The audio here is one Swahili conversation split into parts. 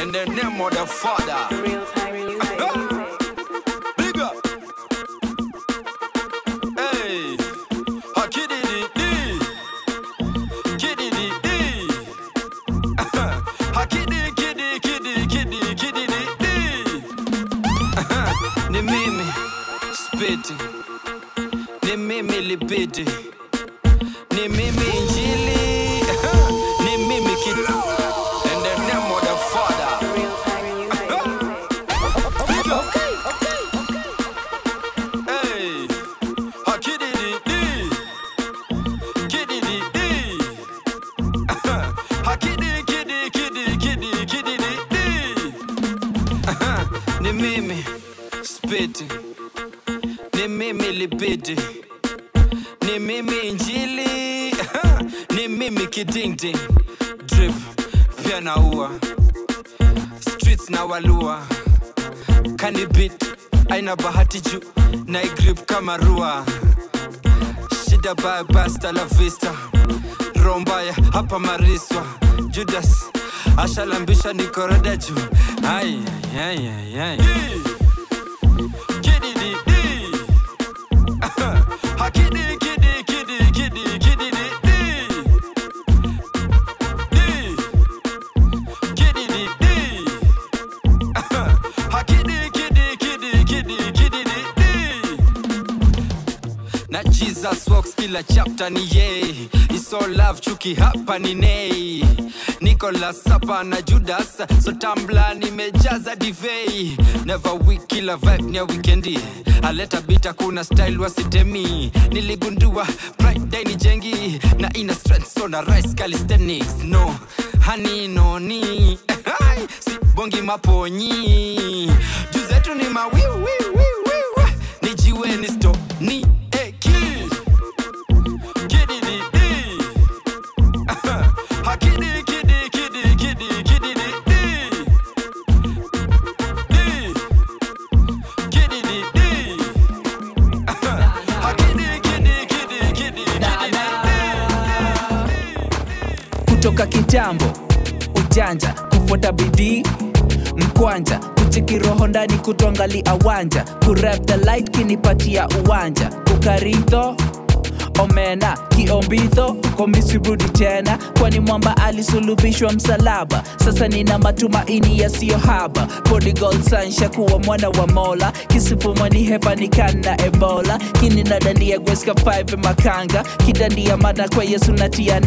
In the name of the Father. Real Hey. Mimi aina bahati juu na igrip kama rua. Shida baya basta la vista. Roho mbaya hapa mariswa. Judas ashalambisha nikoroda juu. Ai ai ai ai. Kiddy kila chapta ni yeye iso chuki hapa ni nei nicolas sapa na judas so nimejaza divei neva week kila wikendi aleta bita kuna style wasitemi niligundua pride ni jengi na ina strength so na rice calisthenics. No hani noni si bongi maponyi. Juu zetu ni mawiwiwiwiwi nijiweni sto ni eki kutoka kitambo. Ujanja kufuata bidii. Mkwanja kuchikiroho ndani kutuangalia wanja kurep the light kinipatia uwanja. Kukaritho omena kiombitho komisirudi tena. Kwani mwamba alisulubishwa msalaba? Sasa nina matumaini yasiyo haba. Podigol sansha kuwa mwana wa mola. Kisifumani hepanikani na ebola. Kininadandia gweska 5 makanga. Kidandia mana kwa yesu natia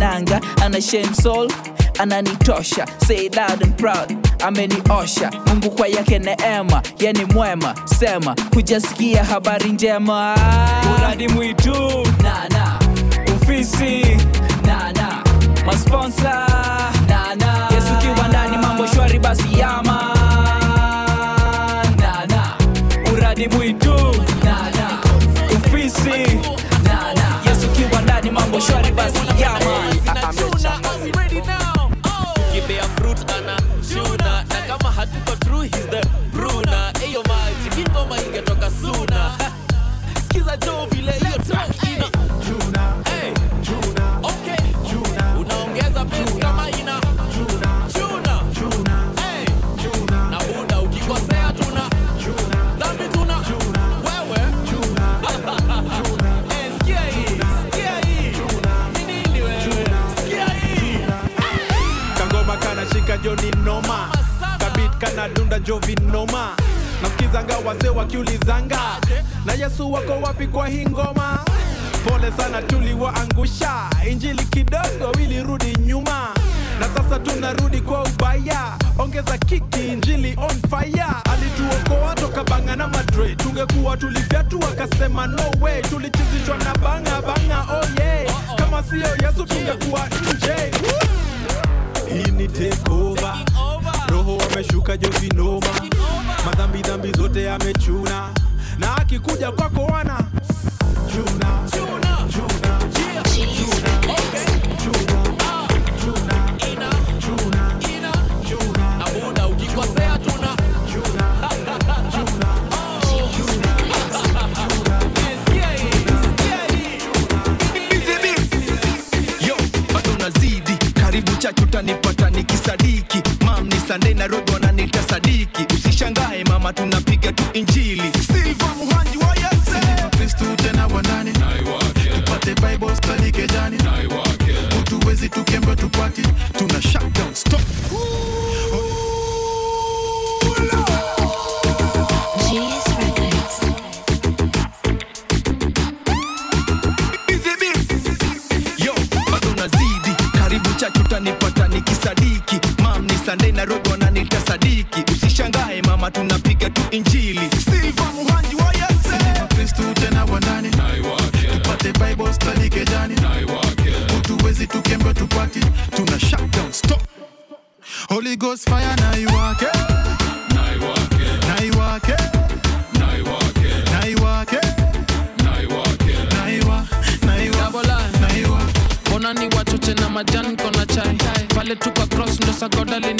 ana shame soul ananitosha. Say loud and proud ameniosha. Mungu kwa yake neema yani mwema. Sema hujasikia habari njema. Uradi mwitu. Nana ofisi. Nana masponsa nana yesu kiwa ndani mambo shwari basi yama. Nana uradi mwitu. Nana ofisi. Nana yesu kiwa ndani mambo shwari basi yama Hey. Okay. unaongeza bass kama ina. Chuna Hey. na buda ukikosea tuna. Dhambi tuna. Wewe. Sikia hii, sikia hii. Ni nini wewe? Sikia hii. kangoma kanashika joni noma. Kabit kanadunda jovi noma nasikizanga wase wakiulizanga na yesu wako wapi kwa hii ngoma? Pole sana tuliwaangusha. Injili kidogo ilirudi nyuma na sasa tunarudi kwa ubaya. Ongeza kiki injili on fire. Alituokoa toka banga na madre. Tungekuwa tulifyatu akasema no way. Tulichizishwa na banga banga oh yeah. Kama sio yesu tungekuwa nje. Hii ni takeover roho wameshuka jovinoma madhambi dhambi zote amechuna. Na akikuja kwako wana. Chuna chuna chuna na bado nazidi. Karibu chachu nikisadiki. Mam ni sandei sadiki usishangae mama tunapiga tu injili. Silva muhanji wa yese. Kristu tena wanani tupate bible study kejani. Utuwezi tukembe tupati. Tuna shutdown. Stop. GS I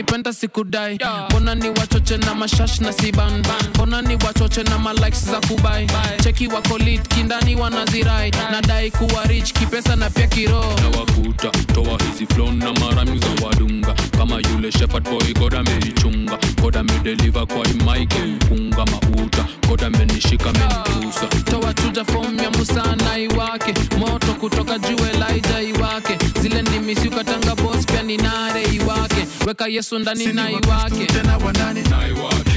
accuse sikudai. Mbona ni wachoche na mashash na siban? Mbona ni wachoche na malikes za kubai? Cheki wako lit kindani wanazirai. Nadai kuwa rich kipesa na pia kiroho nawakuta toa hizi flon na marami za wadunga. Kama yule shepherd boy god ameichunga god amedeliver kwa imaike mpunga mauta god amenishika menikusa toa chuja fom ya musa nai wake moto kutoka juu elaija iwake. Zile ndimisiukatanga bos pia ni nare iwake. Weka yesu ndani na iwake tena wandani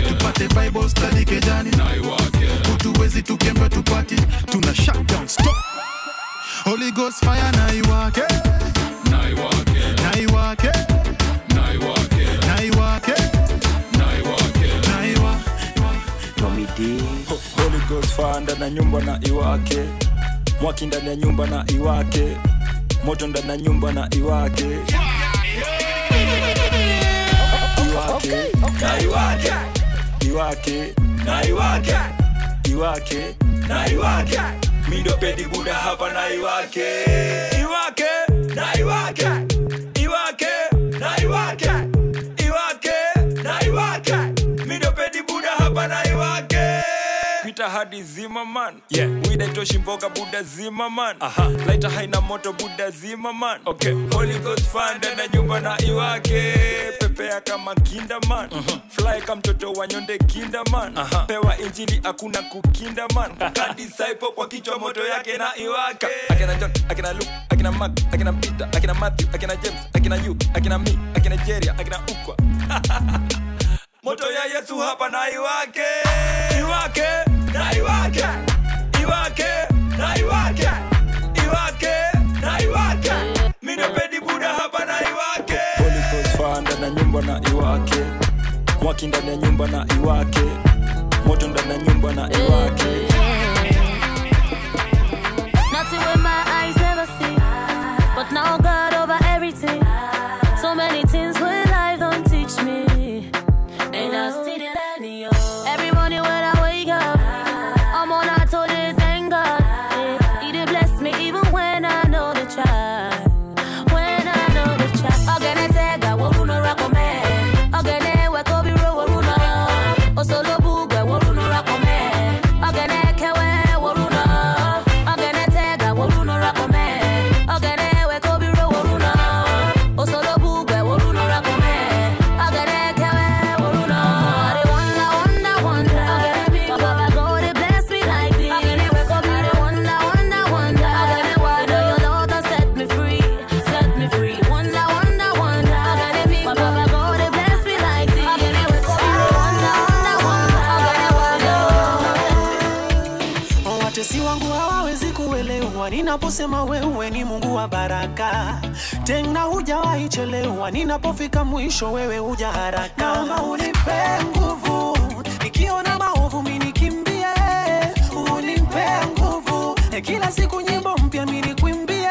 tupate bible study kejani utuwezi tukembe tupati. Tuna shutdown stop. Holy ghost fire na iwake na iwake na iwake na iwa Tomidi Holy Ghost fire ndani ya nyumba na iwake. Mwaki ndani ya nyumba na iwake. Moto ndani ya nyumba na iwake iwake na iwake iwake. Na iwake. Iwake na iwake mindo pedi buda hapa na iwake. Iwake na iwake iwake pita hadi zima man yeah. wida itoshi mboga buda zima man Aha. laita haina moto buda zima man okay. Holy Ghost fanda na nyumba na iwake. Pepea kama kinda uh-huh. fly kama mtoto wa nyonde kinda uh-huh. pewa injili hakuna kukinda man kadisaipo kwa kichwa moto yake na iwake. Akina John akina Luke akina Mark akina Peter akina Matthew akina James akina you akina me akina Jeria akina ukwa. Moto ya yesu hapa na iwake. Iwake na iwake iwake na iwake iwake na iwake. Minopedi buda hapa na iwake. Ndani ya nyumba na iwake. Mwaki ndani ya nyumba na iwake. Moto ndani ya nyumba na iwake. Nothing with my eyes never see. But now God tena hujawahi chelewa ninapofika mwisho wewe huja haraka. Naomba unipe nguvu nikiona maovu minikimbie unipe nguvu kila siku nyimbo mpya minikwimbie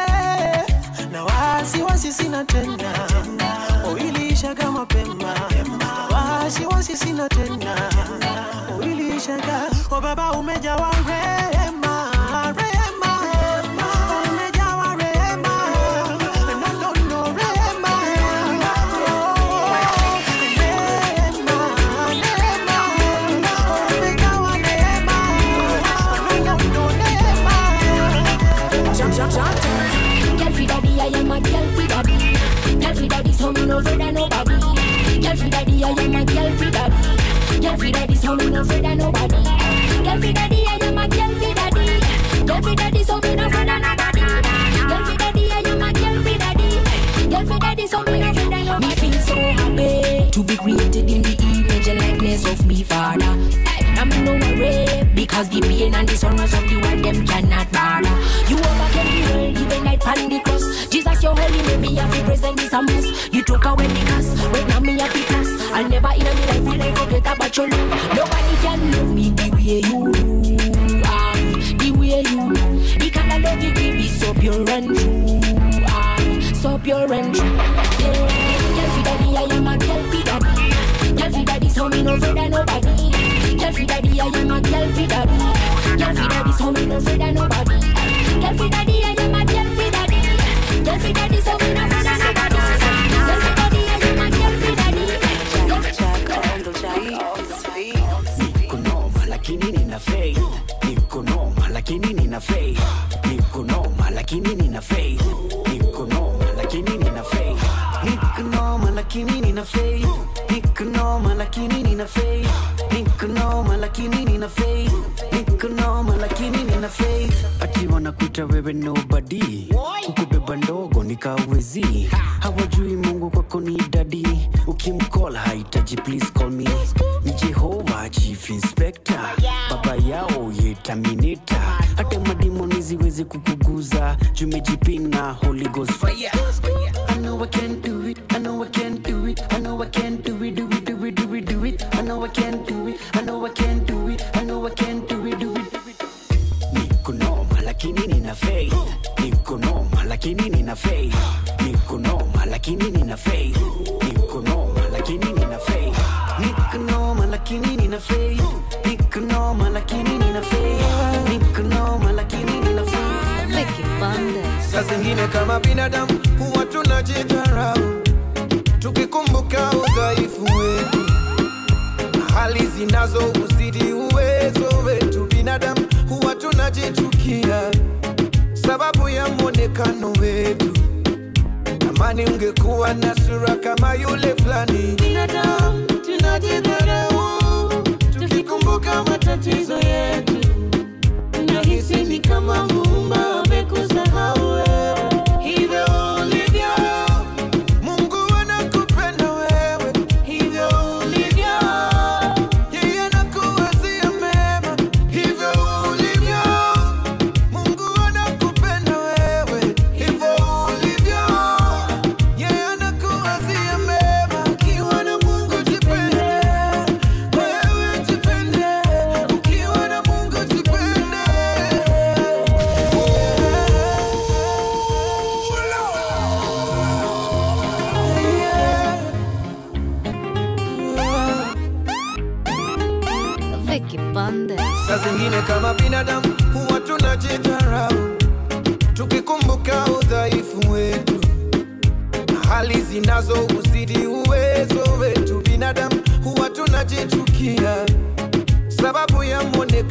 na wasiwasi sina tena uiliishaga mapema. Wasiwasi sina tena uiliishaga o baba umejawa rehema Cause the pain and the sorrows of the world them cannot borrow You overcame the world even night pan the cross Jesus your holy name me have to present this and boost You took away the cast, right now me have to class I'll never in my life will I forget about your love Nobody can love me the way you do ah, The way you do The kind of love you give is so pure and true ah, So pure and true yeah. Girl, feed daddy, I am a girl, feed daddy Girl, feed daddy, so me no fear nobody fi daddy, I am a girl fi daddy. Girl fi daddy, so me no say that nobody. Girl fi daddy. zinazo uzidi uwezo wetu. Binadamu huwa tunajichukia sababu ya mwonekano wetu. amani ungekuwa na sura kama yule fulani. Binadamu tukikumbuka matatizo yetu, tunahisi ni kama muumba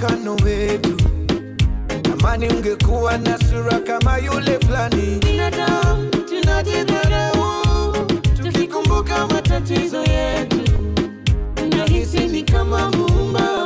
muonekano wetu. Tamani ungekuwa na sura kama yule fulani. Binadamu tunajidharau tukikumbuka matatizo yetu, nahisi ni kama muumba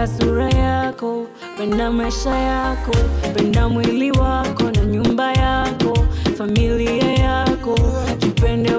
Penda sura yako, penda maisha yako, penda mwili wako na nyumba yako, familia yako, jipende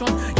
na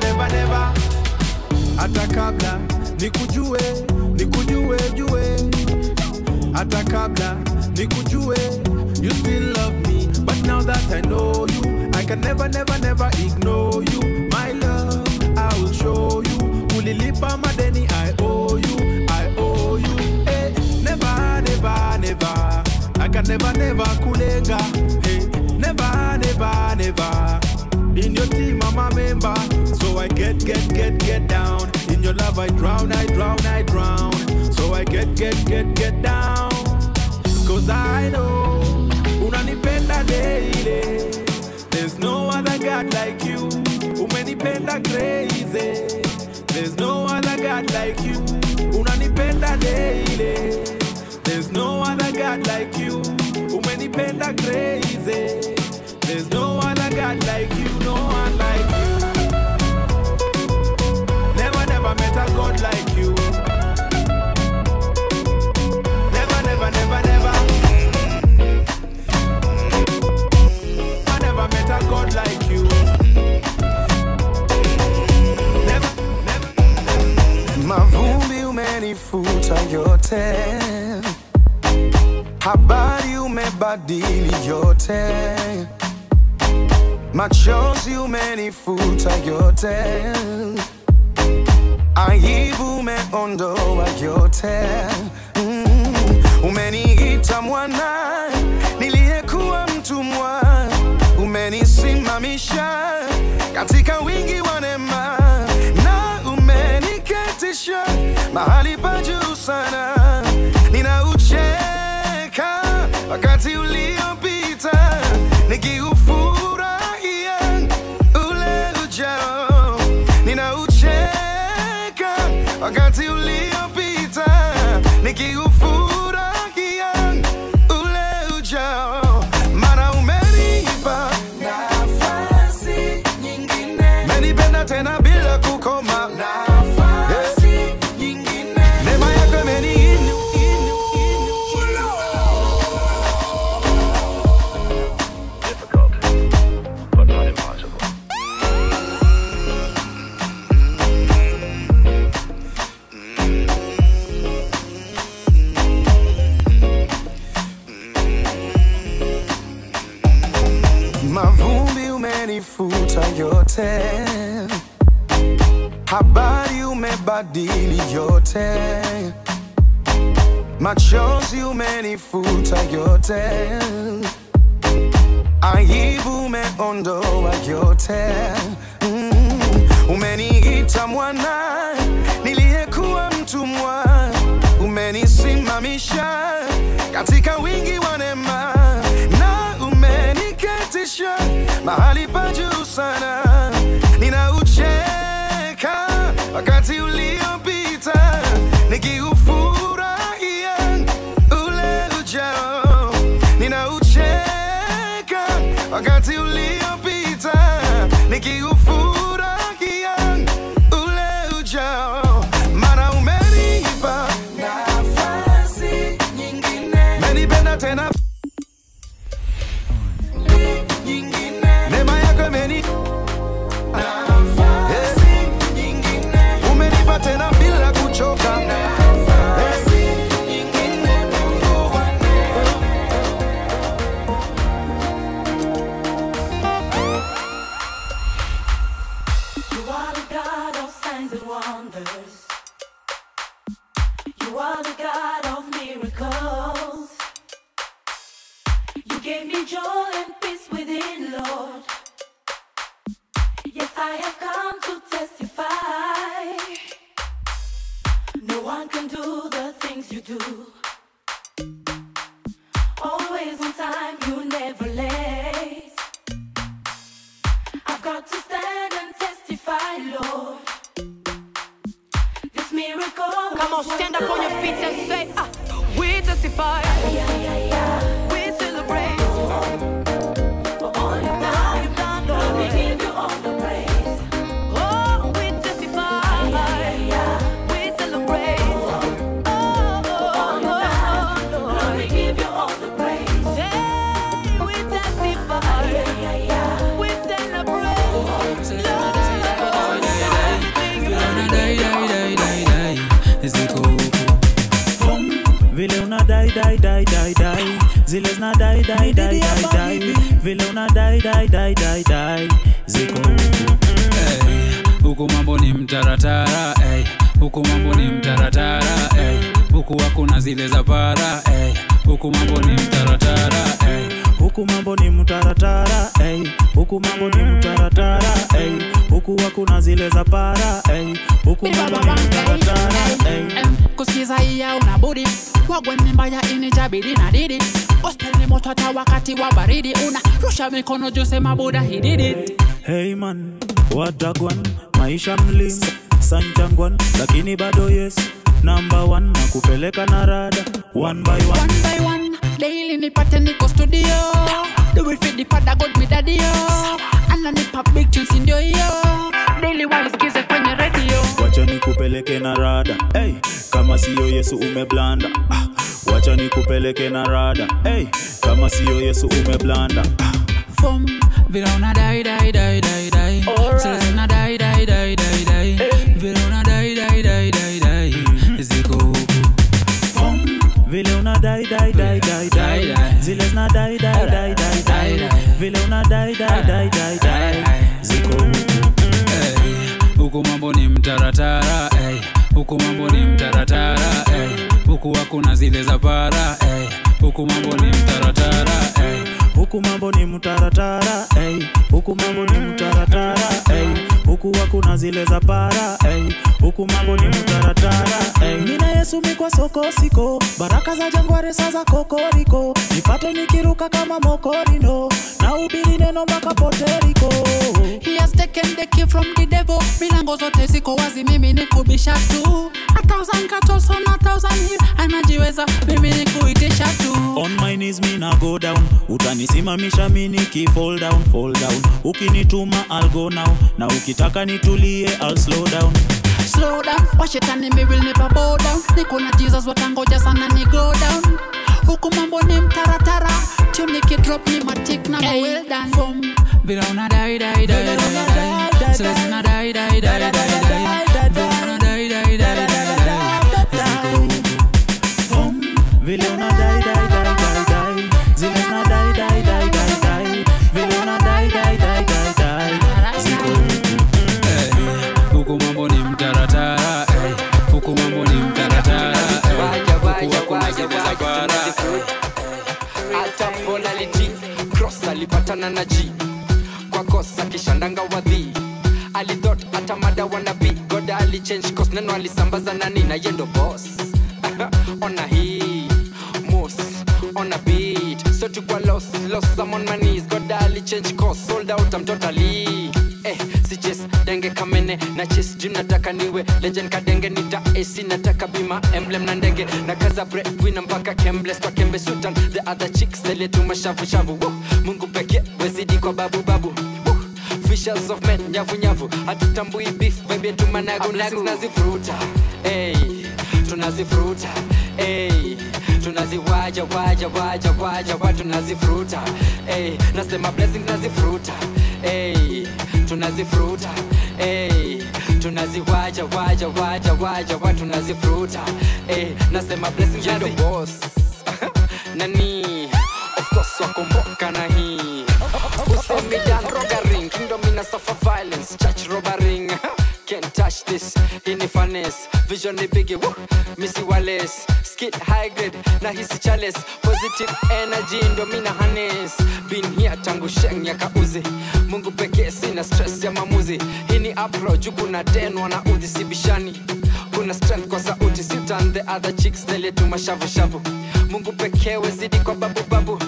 never never. Hata kabla nikujue nikujue jue. Hata kabla nikujue you still love me. But now that i know you i can never never never ignore you. My love i will show you. Ulilipa madeni i owe you i owe you. Hey, never never never. I can never never kulenga. Hey, never never never in your team i'm a member. So i get get get get down. In your love i drown i drown i drown. So i get get get get down. Cause i know unanipenda daily there's no other god like you. Umenipenda crazy. There's no other god like you. Unanipenda daily there's no other god like you. Umenipenda crazy there's no other god like you no one like you. Never never met a god like you. Never never never never. I never met a god like you. Mavumbi umenifuta yote. Habari umebadili yote machozi umenifuta yote aibu umeondoa yote mm. umeniita mwana niliyekuwa mtumwa umenisimamisha katika wingi wa neema na umeniketisha mahali pa juu sana. Ninaucheka wakati uliopita umebadili yote. Machozi umenifuta yote. Aibu umeondoa yote. Mm. umeniita mwana niliyekuwa mtumwa. Umenisimamisha katika wingi wa neema. Na umeniketisha mahali pa juu sana Thank you zina dai dai dai dai dai vile una dai dai dai dai dai ziko. Hey, huku mambo ni mtaratara hey. huku mambo ni mtaratara hey. huku hakuna zile za para hey. huku mambo ni mtaratara hey. huku mambo ni mtaratara huku mambo ni mtaratara huku hakuna zile za para huku mambo ni mtaratara kusikiza iya unabudi wagwe ni mbaya inijabidi na didi ni moto hata wakati wa baridi una rusha mikono juu sema buda he did it. Hey man, watagwan maisha mlim sanjangwan lakini bado yes number one na kupeleka na rada. One by one. one by one daily nipate niko studio. For father god yo. Ananipa big tunes ndio hiyo. Daily walisikize kwenye radio. Wacha nikupeleke na rada. Hey, kama siyo Yesu umeblanda. Ah, wacha nikupeleke na rada. Hey, kama siyo Yesu umeblanda. Ah. Fum, vile una dai dai dai dai dai Sasa zina dai dai dai vile una dai dai dai dai ziko huku mambo ni mtaratara huku mambo ni mtaratara hey. huku hakuna zile za para hey. huku mambo ni mtaratara. Huku mambo ni mtaratara hey. huku mambo ni mtaratara hey. huku hakuna zile za para hey. huku mambo ni mtaratara hey. mina yesu mikwa soko siko baraka za jangware sa za kokoriko nipate nikiruka kama mokorino na ubiri neno mpaka poteriko He has taken the key from the devil milango zote ziko wazi mimi ni kubisha tu a thousand cattle on thousand hill anajiweza mimi ni kuitisha tu on my knees mina go down utanisimamisha mi niki fall down fall down. Ukinituma I'll go now. Na ukitaka nitulie I'll slow down. Slow down. Washetani mi will never bow down. Niko na jesus watangoja sana ni go down. Huku mambo ni mtaratara. Tuniki drop ni matik na hey. well done. Fum, vile una alichange neno alisambaza nani na yendo boss. Ona hii mos on a so tukwa los los I'm on my knees ali change course. Sold out I'm totally. Eh si chase denge kamene. Na chase gym nataka niwe legend. Kadenge nita AC nataka bima emblem. Na ndege na kaza breadwinner mpaka kembles. Kwa kembe sultan the other chicks zile tu mashavu shavu! Mungu pekee wezidi kwa babu! Fishers of men nyavu nyavu hatutambui beef baby tumanagu. Nagu nazifuruta hey tunazifuruta. Tunaziwaja waja waja waja wa tunazifuruta. Hey nasema blessings nazifuruta. Hey tunazifuruta. Hey tunaziwaja waja waja waja wa tunazifuruta. Hey nasema blessings nazi boss. Nani? Of course wakomboka na hii. Rogaring kingdom ina suffer violence. Church robbering Can't touch this. Ini finance vision ni big woo. Missy wales. Skit high grade. Na hisi chales positive energy ndo mina harness. Been here tangu sheng ya kauzi mungu pekee sina stress ya mamuzi hii ni apro juu kuna den wana udhi sibishani kuna strength kwa sauti. Sitan the other chicks zeletu mashavu shavu mungu pekee wezidi kwa babu babu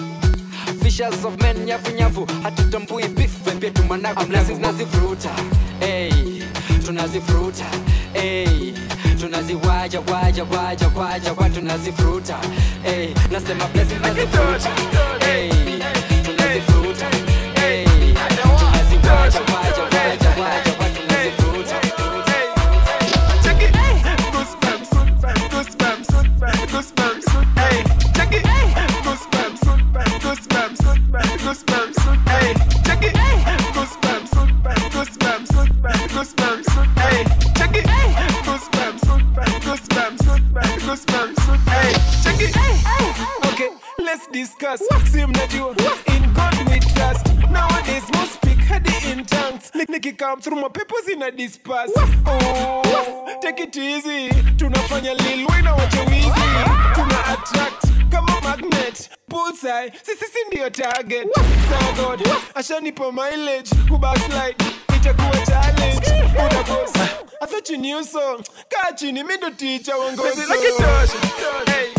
vicious of men nyavu nyavu. Hatutambui beef vipya tumanaku hey, tunazivuruta. Hey, tunaziwaja waja waja waja kwa tunazivuruta. Hey, nasema blessings nazivuruta. hey, tunazivuruta. hey, tunaziwaja waja waja waja. through my papers in a disperse. Oh, take it easy. Tunafanya lil wina wache wizi. Tuna attract kama magnet. Bullseye, sisi si ndio target. Sawa God, ashanipa mileage. Kubackslide, itakuwa challenge. Unakosa. I thought you knew so. Kaa chini, mi ndo teacher wango. Hey, hey.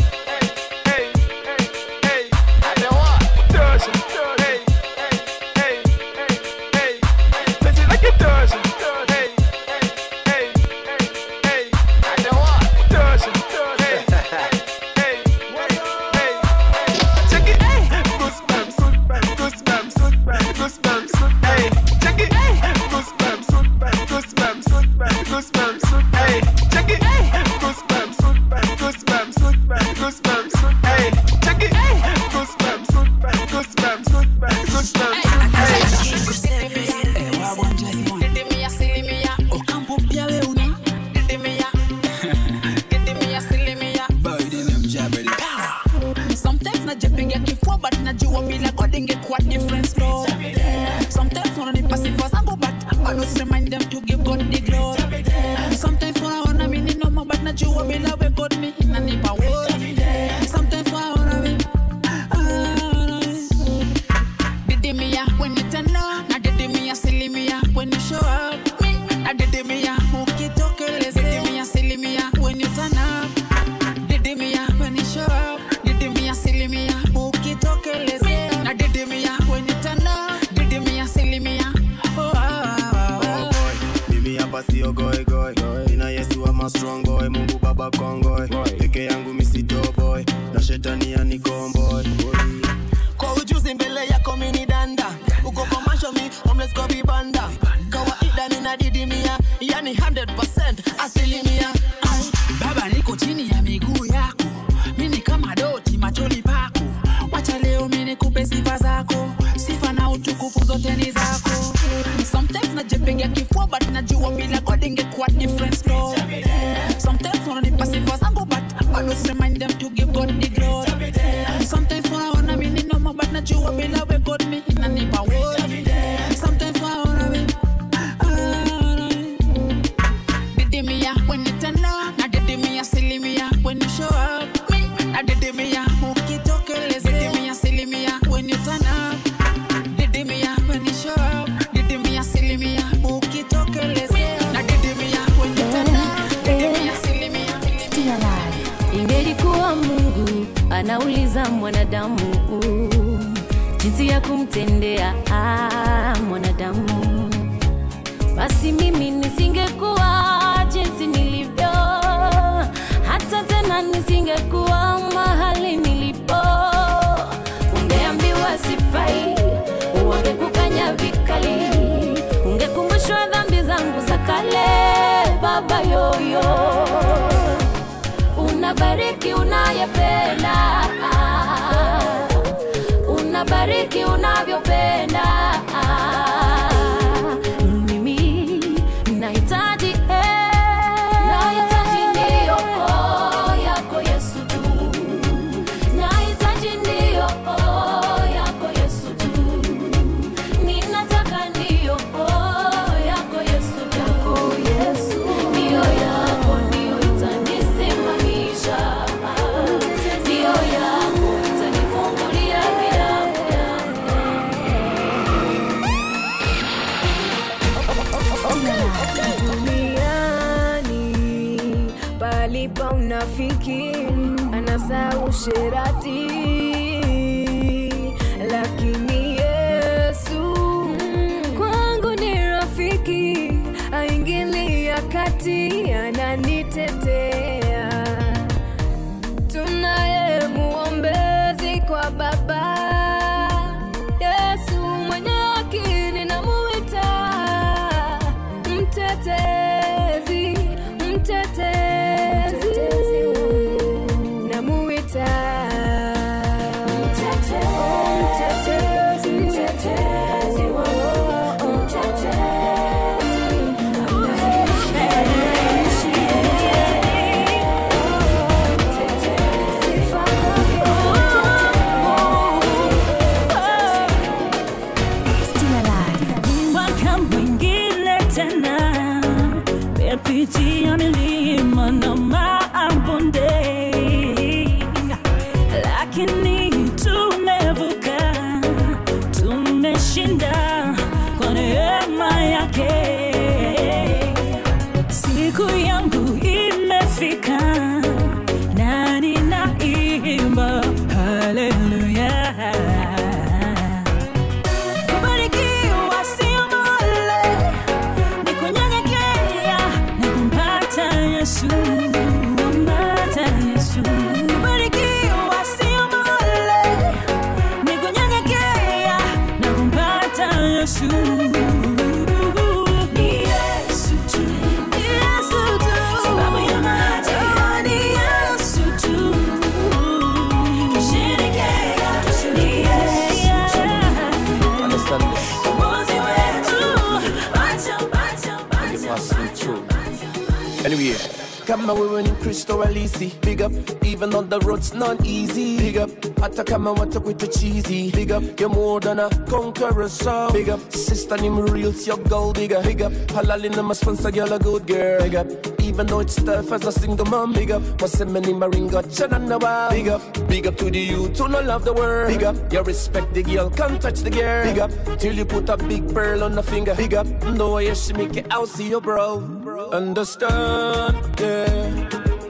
Kama wewe ni mkristo halisi big up even on the road's not easy big up hata kama the cheesy big up you're more than a conqueror so big up sister ni real your gold digger big up halali na my sponsor girl a good girl big up even though it's tough as a single mom big up waseme ni maringo chana na wa big up big up to the youth who no love the world big up you respect the girl can't touch the girl big up till you put a big pearl on the finger big up no way she make it out see you bro understand yeah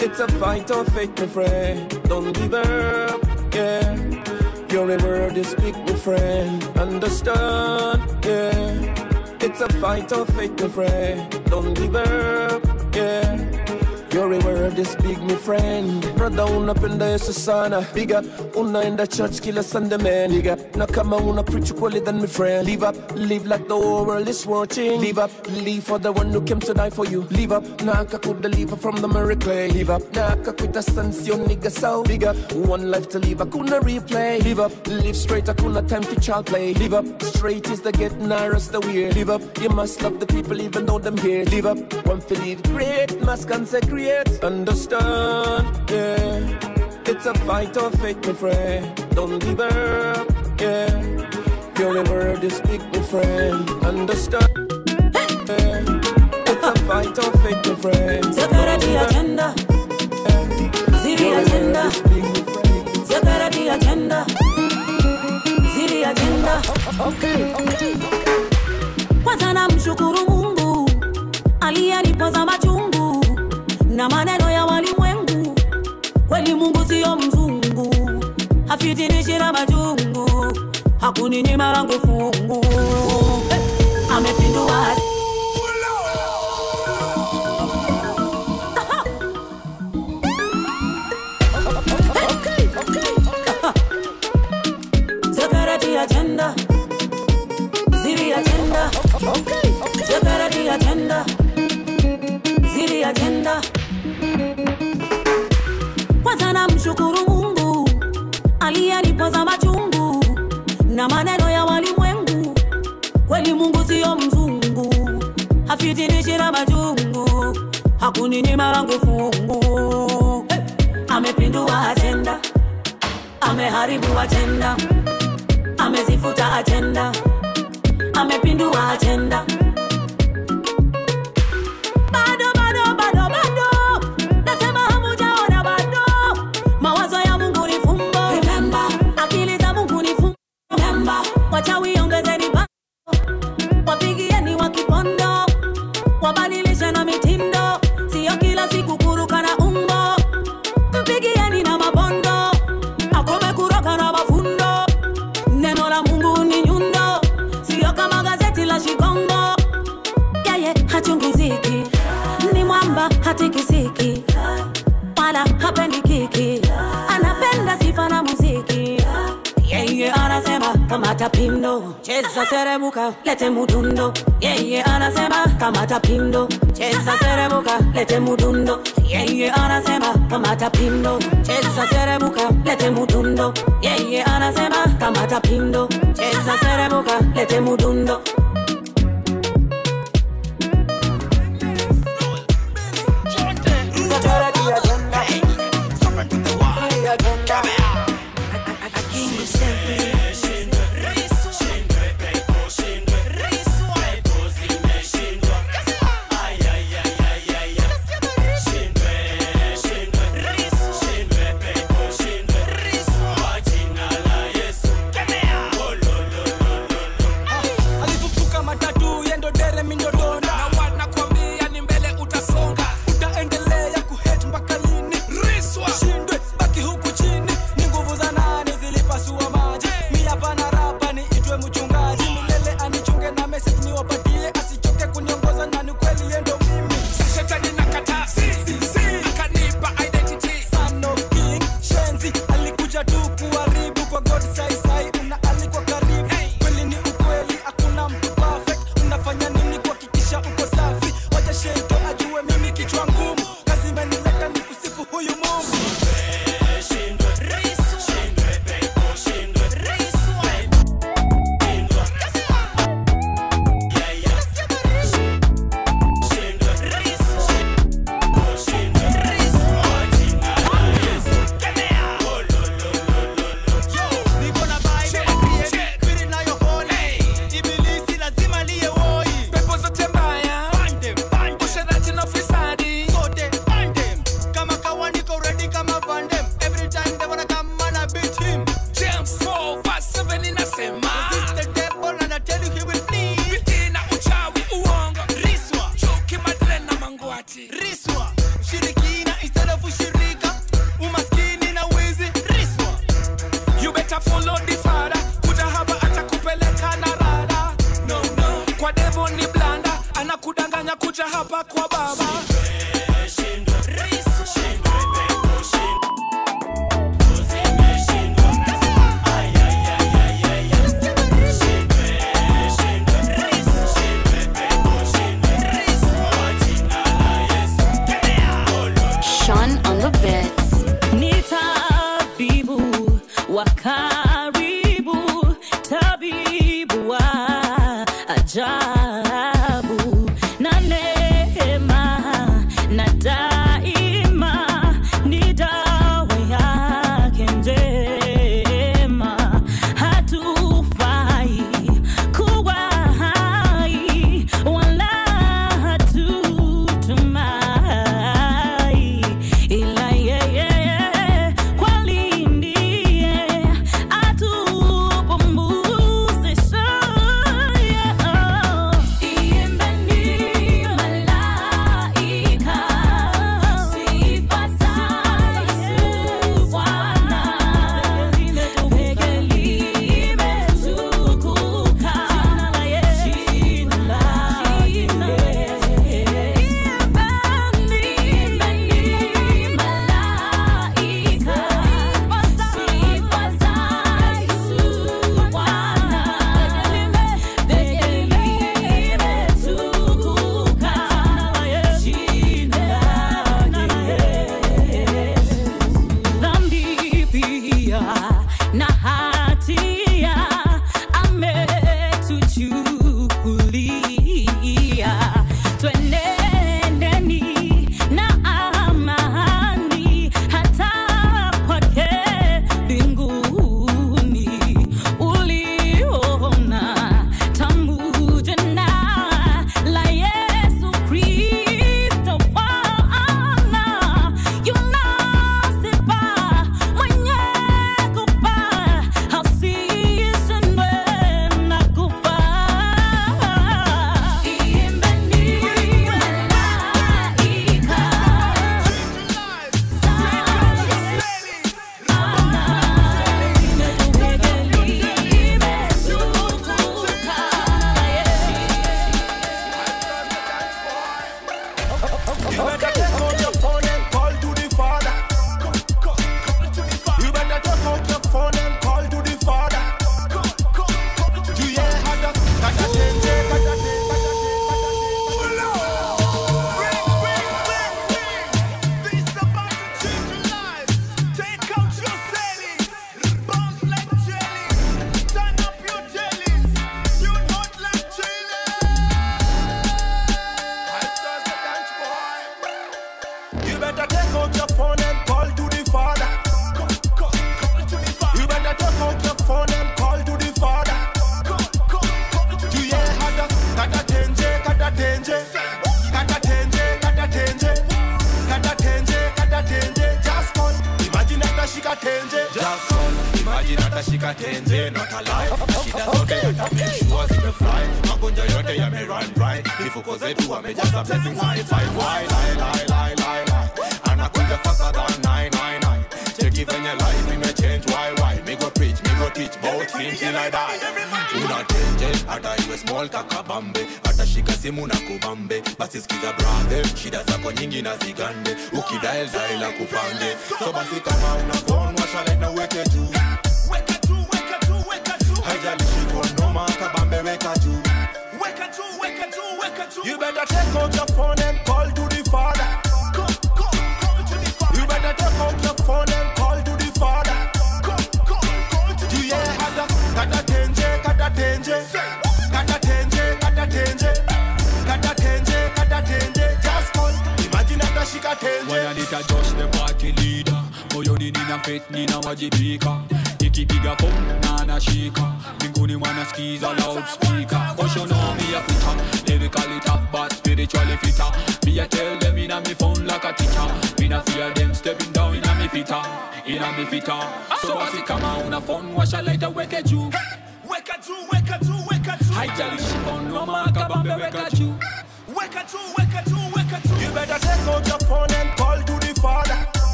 it's a fight of faith my friend. Don't give up yeah. Your word is big my friend. Understand yeah. It's a fight of faith my friend. Don't give up yeah your word is big, my friend. Brother, unapenda Yesu sana. Big up, una in the church kila Sunday, man. Big up, na kama una preach quality than me friend. Live up, live like the whole world is watching. Live up, live for the one who came to die for you. Live up, na could deliver from the miracle. Live up, na kakuita sense your nigga so. Big up, one life to live, akuna replay. Live up, live straight, akuna time for child play. Live up, straight is the get, narrows the weird. Live up, you must love the people even though them here. Live up, one for live great, must consecrate. Understand, yeah. It's a fight of faith, my friend. Don't give up, yeah. Your word is big, my friend. Understand, yeah. It's a fight of faith, my friend. Security agenda. Ziri agenda. Security agenda. Ziri agenda. Okay, okay. Kwanza namshukuru Mungu aliyenipoza machungu na maneno ya walimwengu. Kweli Mungu siyo mzungu, hafitinishi majungu, hakuninyima langu fungu. Hey, amepindua agenda. Ziri agenda. Security agenda. Ziri agenda. Aliyenipoza machungu na maneno ya walimwengu. Kweli Mungu siyo mzungu, hafitinishi na majungu, hakuninyima langu fungu. Hey! Amepindua ajenda, ameharibu ajenda, amezifuta ajenda, amepindua agenda. Bado, watch how we kamata pindo, cheza seremuka, lete mudundo. Yeye anasema kamata pindo, cheza seremuka, lete mudundo. Yeye anasema kamata pindo, cheza seremuka, lete mudundo. Yeye anasema kamata pindo, cheza seremuka, lete mudundo.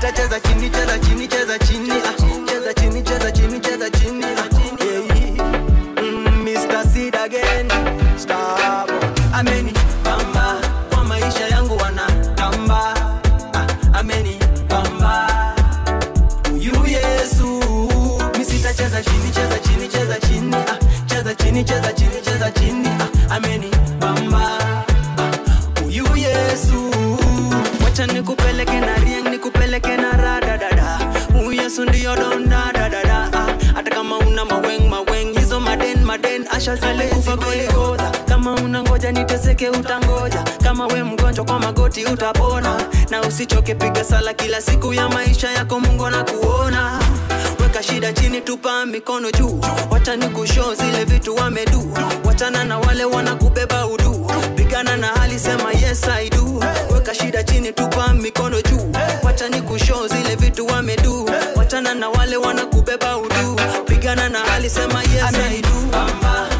nitacheza chini, cheza chini, cheza chini ah. Charles alikufa goigodha. Kama unangoja niteseke, utangoja. Kama we mgonjwa kwa magoti utapona, na usichoke, piga sala kila siku ya maisha yako, Mungu anakuona. Weka shida chini, tupa mikono juu, wacha nikushoo zile vitu wamedu. Wachana na wale wanakubeba udu, pigana na hali, sema yes I do. Weka shida chini, tupa mikono juu, wacha nikushoo zile vitu wamedu. Wachana na wale wanakubeba udu, pigana na hali, sema yes I do.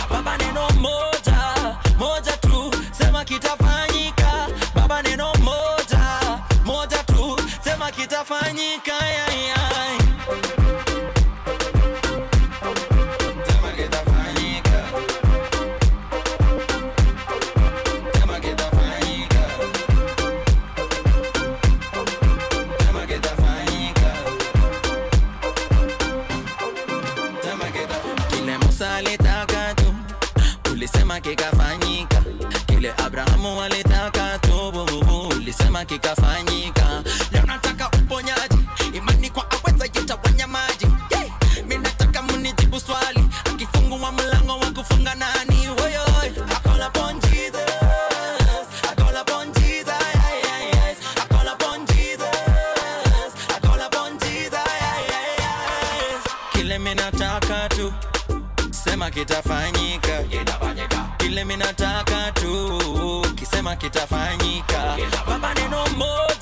Mimi nataka tu. Sema kitafanyika, kile mimi tu. Kisema kitafanyika, baba neno moja.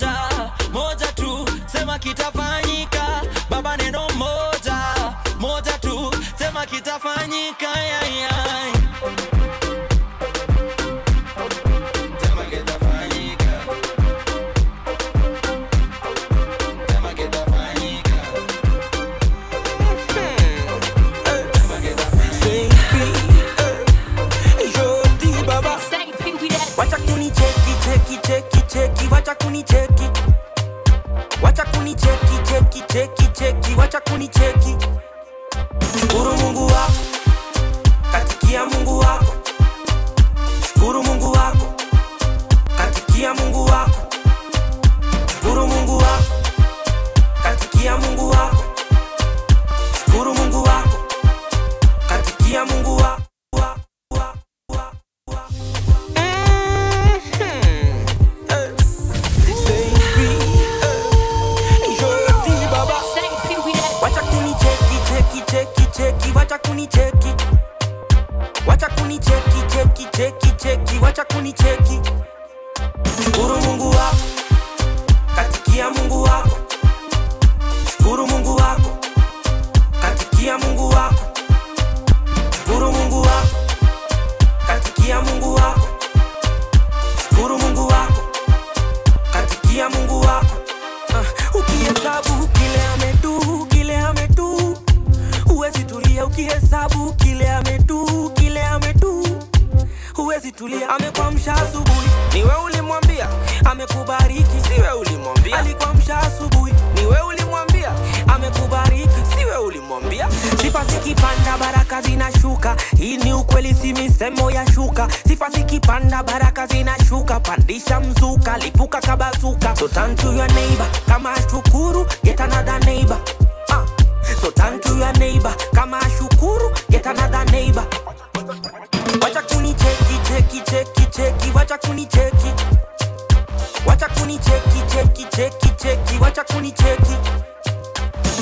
Kunicheki cheki cheki cheki. Wacha kunicheki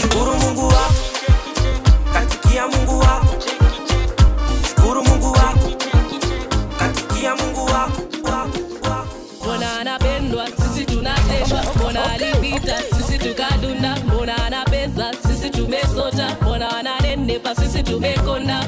shukuru mungu wako. Katikia mungu wako. Shukuru mungu wako. Katikia mungu wako. Mbona anapendwa sisi tunateshwa mbona alipita sisi tukadunda. Mbona ana pesa sisi tumesota. Mbona ananenepa sisi tumekonda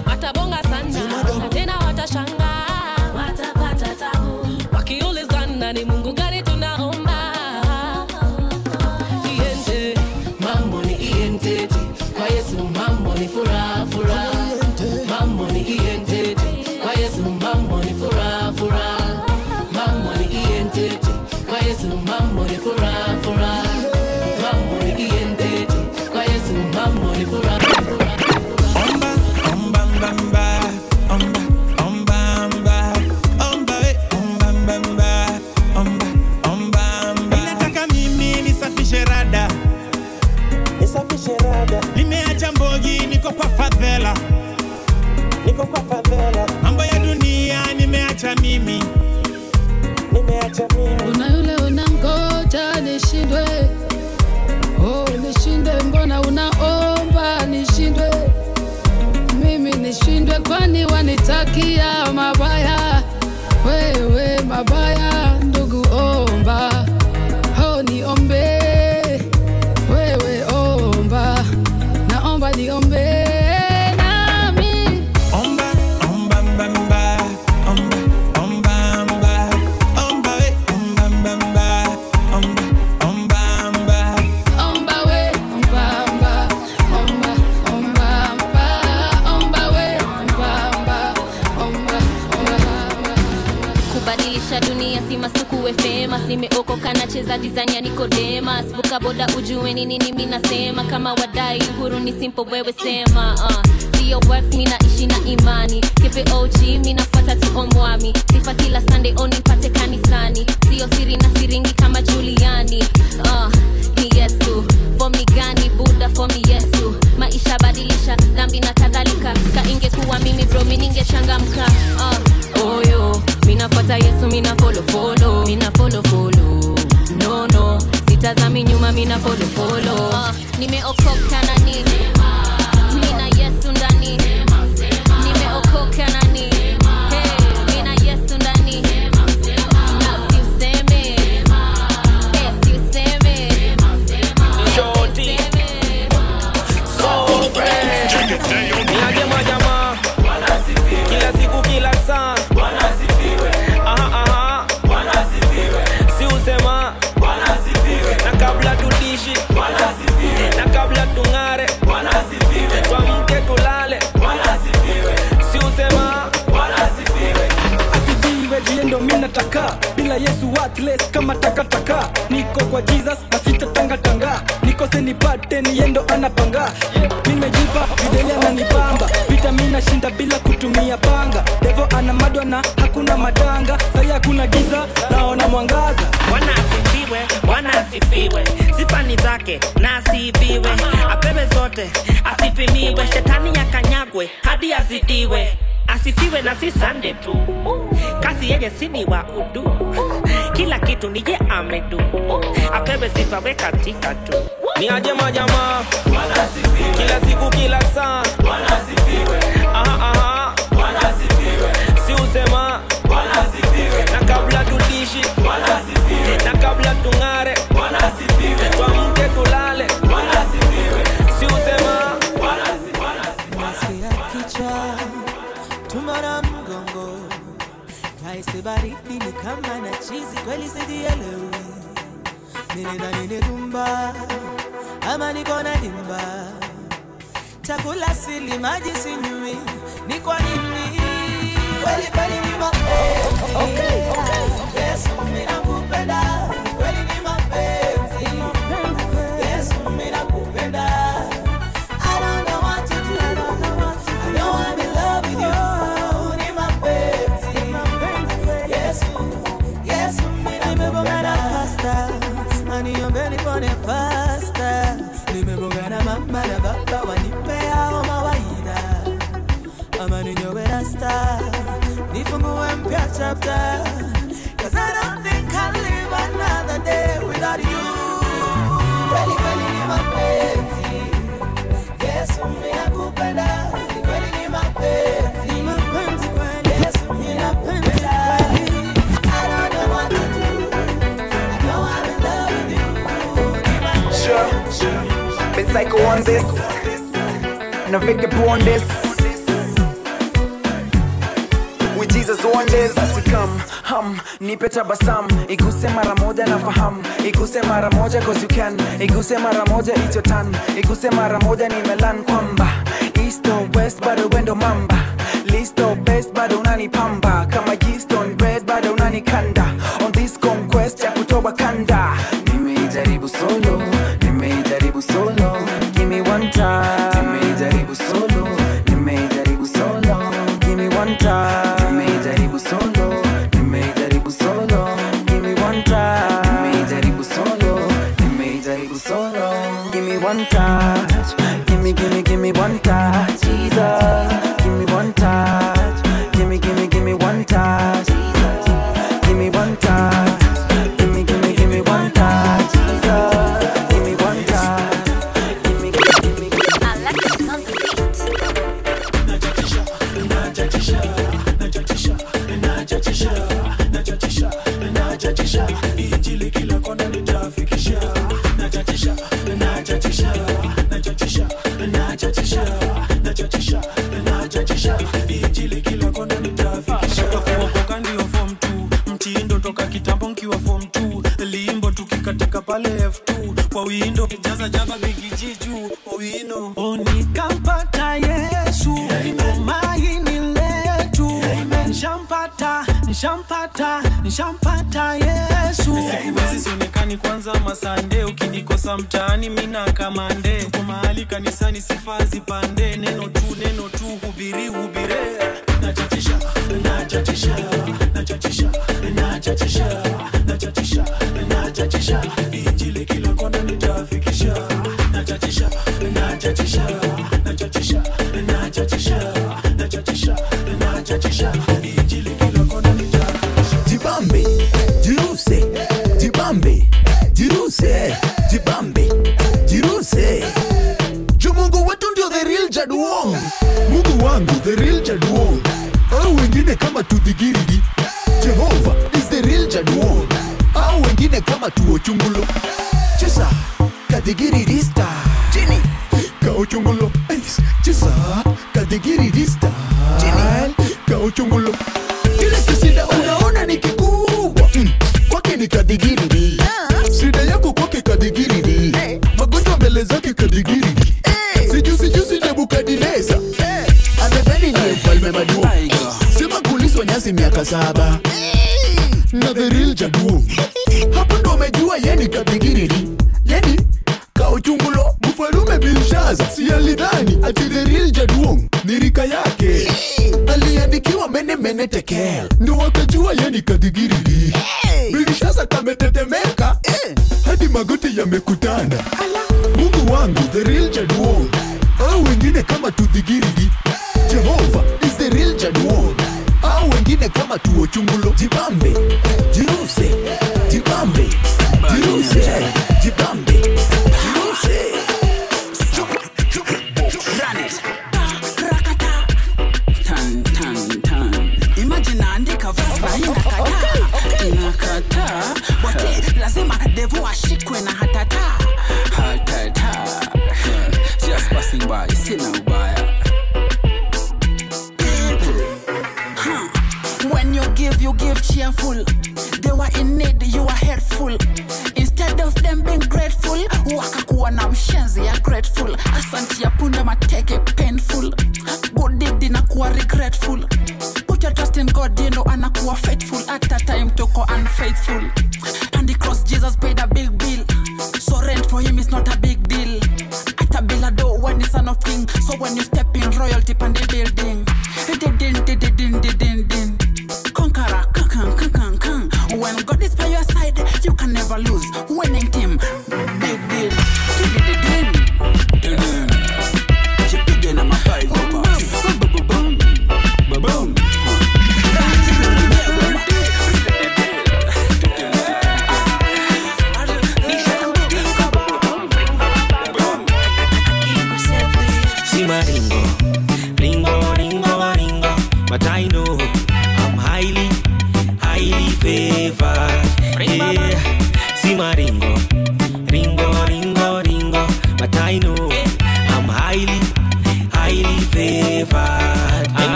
kwani wanitakia nimeokoka nacheza design ya nikodemas vuka boda ujue ni nini mimi nasema. Kama wadai uhuru ni simple wewe sema uh. sio works na imani. Kipe og mi nafuata sifa kila sunday on nipate kanisani. Sio siri na siringi kama juliani uh. ni yesu. Fomi gani buda fomi yesu. Maisha badilisha dhambi na kadhalika. Ka ingekuwa mimi bro mi ningeshangamka uh. oyo minafuata yesu mina follow uh, nimeokoka na worthless kama takataka. Niko kwa jesus na sitatangatanga. Nikose nipate niendo anapanga. Nimejipa videli ananipamba vita mi nashinda bila kutumia panga. Devo ana madwa na hakuna matanga. Sai hakuna giza naona mwangaza. Bwana asifiwe bwana sifani zake na asiibiwe apewe zote asipimiwe. Shetani yakanyagwe hadi azidiwe asifiwe na si sande tu. Kazi yeye sini wa udu. Kila kitu nije amedu. Apewe sifa we katika tu. Niaje majamaa kila siku kila saa. Aha, na kabla tudishi na kabla tung'are chizi kweli sijielewi. Nilidhani ni rumba ama niko na dimba? Chakula sili maji sinywi. Ni kwa nini? Kweli kweli ni mapenzi but chapter. Cause I don't think I'll live another day without you. Kweli kweli ni mapenzi, Yesu mimi nakupenda. Kweli ni mapenzi, ni mapenzi kweli, Yesu mimi nakupenda. I don't know what to do, I know I'm in love with. Sure, sure. Been psycho on this, and I've been born this. uso ondeza ham nipe tabasam iguse mara moja na fahamu. Iguse mara moja cause iguse mara moja it's iguse mara moja nimelan kwamba. East west bado wendo mamba. Listo best bado unanipamba kama yeast on bread bado unanikanda on this conquest ya kutoba kanda. Nimeijaribu solo. Nimeijaribu solo. Give me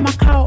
na nitengezea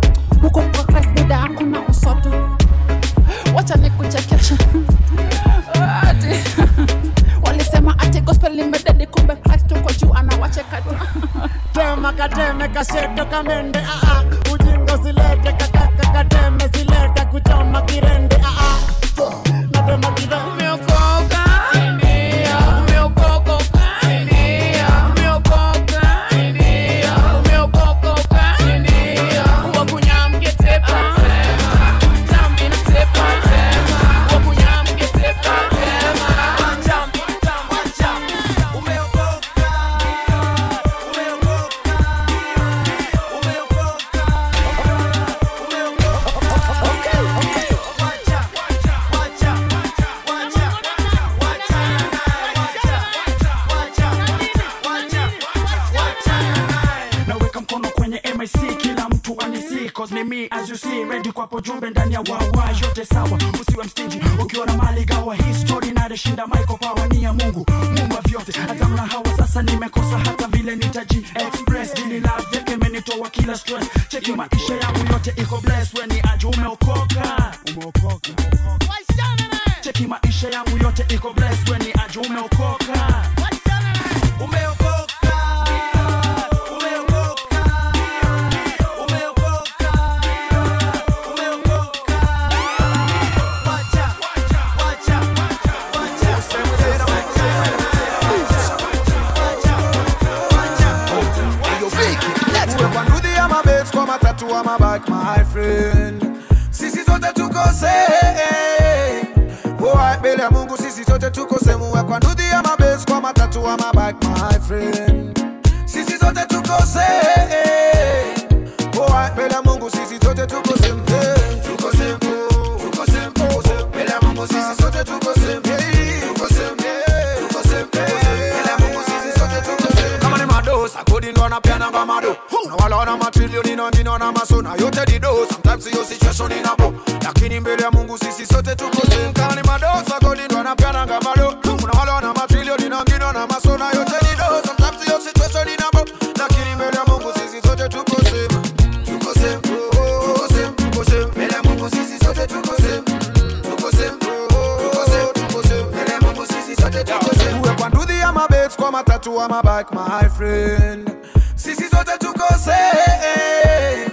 base wa mabike my friend. Sisi zote tuko same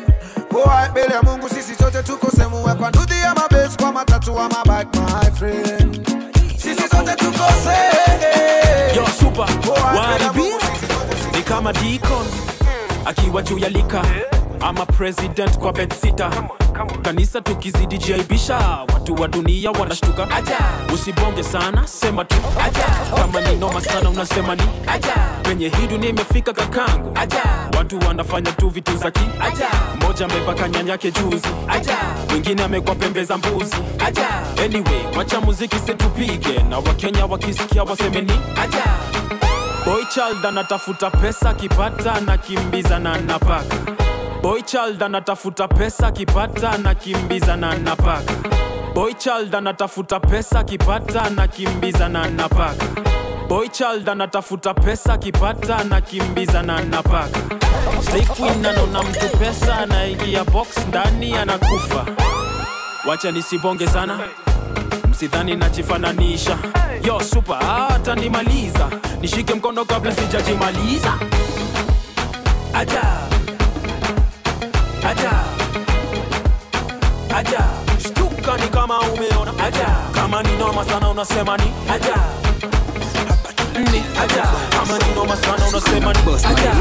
oh mbele ya Mungu sisi zote tuko same kwa ndudhi ya base kwa matatu wa mabike my friend. Sisi zote tuko same yo super. Oh, ni kama deacon akiwa juu ya lika ama president kwa bedsita kanisa tukizidi jiaibisha watu wa dunia wanashtuka. Usibonge sana sema tu. Kama ni noma sana unasema ni. Penye hii dunia imefika kakangu. Watu wanafanya tu vitu za ki. Mmoja amepaka nyanyake juzi. Mwingine amekwa pembe za mbuzi. Anyway wacha muziki situpige na wakenya wakisikia wasemeni boy child anatafuta pesa akipata na kimbizana na napaka boy child anatafuta pesa akipata na kimbiza na napaka. Boychild anatafuta pesa akipata na kimbiza na napaka. Boychild anatafuta pesa akipata kimbiza na Slay queen anaona mtu pesa anaingia box ndani anakufa. Wacha nisibonge sana. Msidhani nachifananisha yo supa hata nimaliza. Nishike mkono kabla sijajimaliza aja aja. Aja. Shtuka ni kama umeona. Aja. Kama ni noma sana unasema ni. Aja. Ni. Aja. Kama ni noma sana unasema ni. Aja.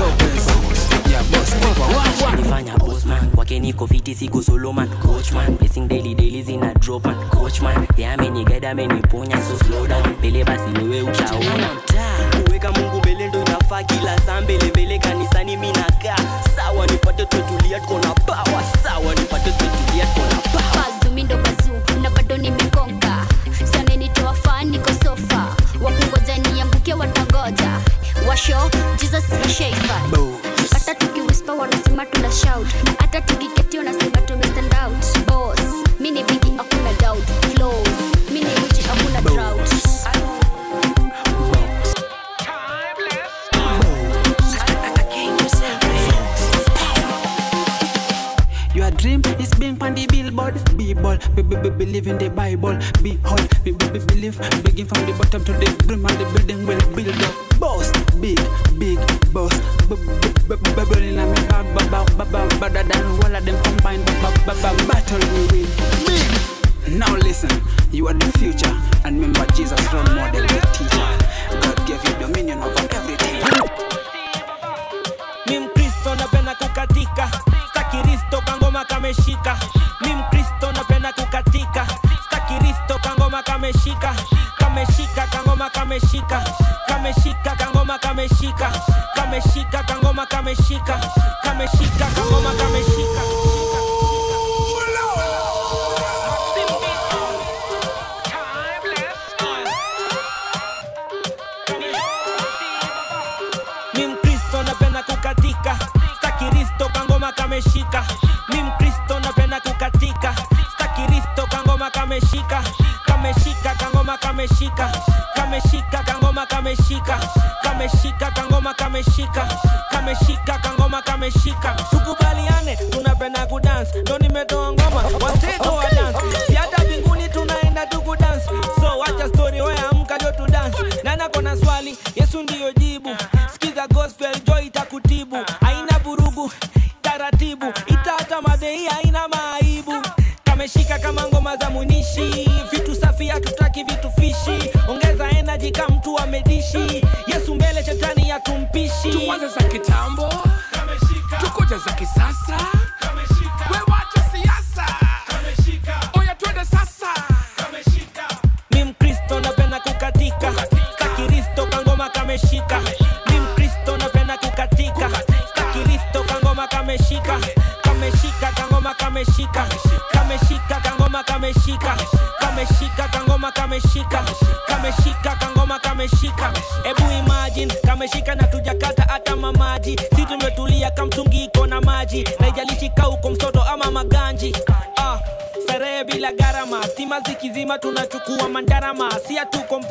nifanya bossman kwake niko fiti siku soloman coachman blessing daily daily zina drop man. Coachman yeah amenigada ameniponya so slow down. Mbele basi wewe utaona. Kuweka mungu mbele kila saa mbele mbele kanisani minakaa sawa nipate tutulia tuko pawa sawa nipate tutulia tuko pawa power. Bazu mindo na bado nimekonka sana nitoa fan niko sofa. Wakungoja nianguke watangoja. Washo jesus sheifa hata tukiwispa wanasema tuna shout. Na hata tukiketi wanasema tume stand out boss mi ni Be bold, be, be, be, believe in the Bible. Be whole, be, be, be, believe. Begin from the bottom to the brim, and the building will build up. Boss, big, big boss. B- b- b- b- Burning on me bag, ba- ba- ba- ba- better than all of them combined. Ba- ba- ba- ba- Battle we win. Big. Now listen, you are the future, and remember Jesus, role model, the teacher. God gave you dominion over everything. kameshika kameshika kangoma kameshika kameshika kangoma kameshika. Stakiristo kangoma kameshika. Mimkristo napenda kukatika stakiristo kangoma kameshika. Kameshika kangoma kameshika. Kameshika kangoma kameshika. kameshika kangoma kameshika kameshika kangoma kameshika. Tukubaliane tunapenda kudance ndo nimetoa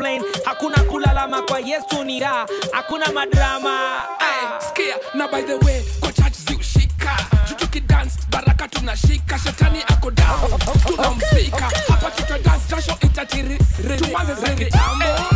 complain hakuna kulalama kwa yesu ni raha. Hakuna madrama. Hey, skia na by the way kwa chachi ziushika tutukidans baraka tunashika. Shetani ako down. Tunamfika. Okay, okay. hapa tutadans jasho itatiriritumanze za kitambo hey.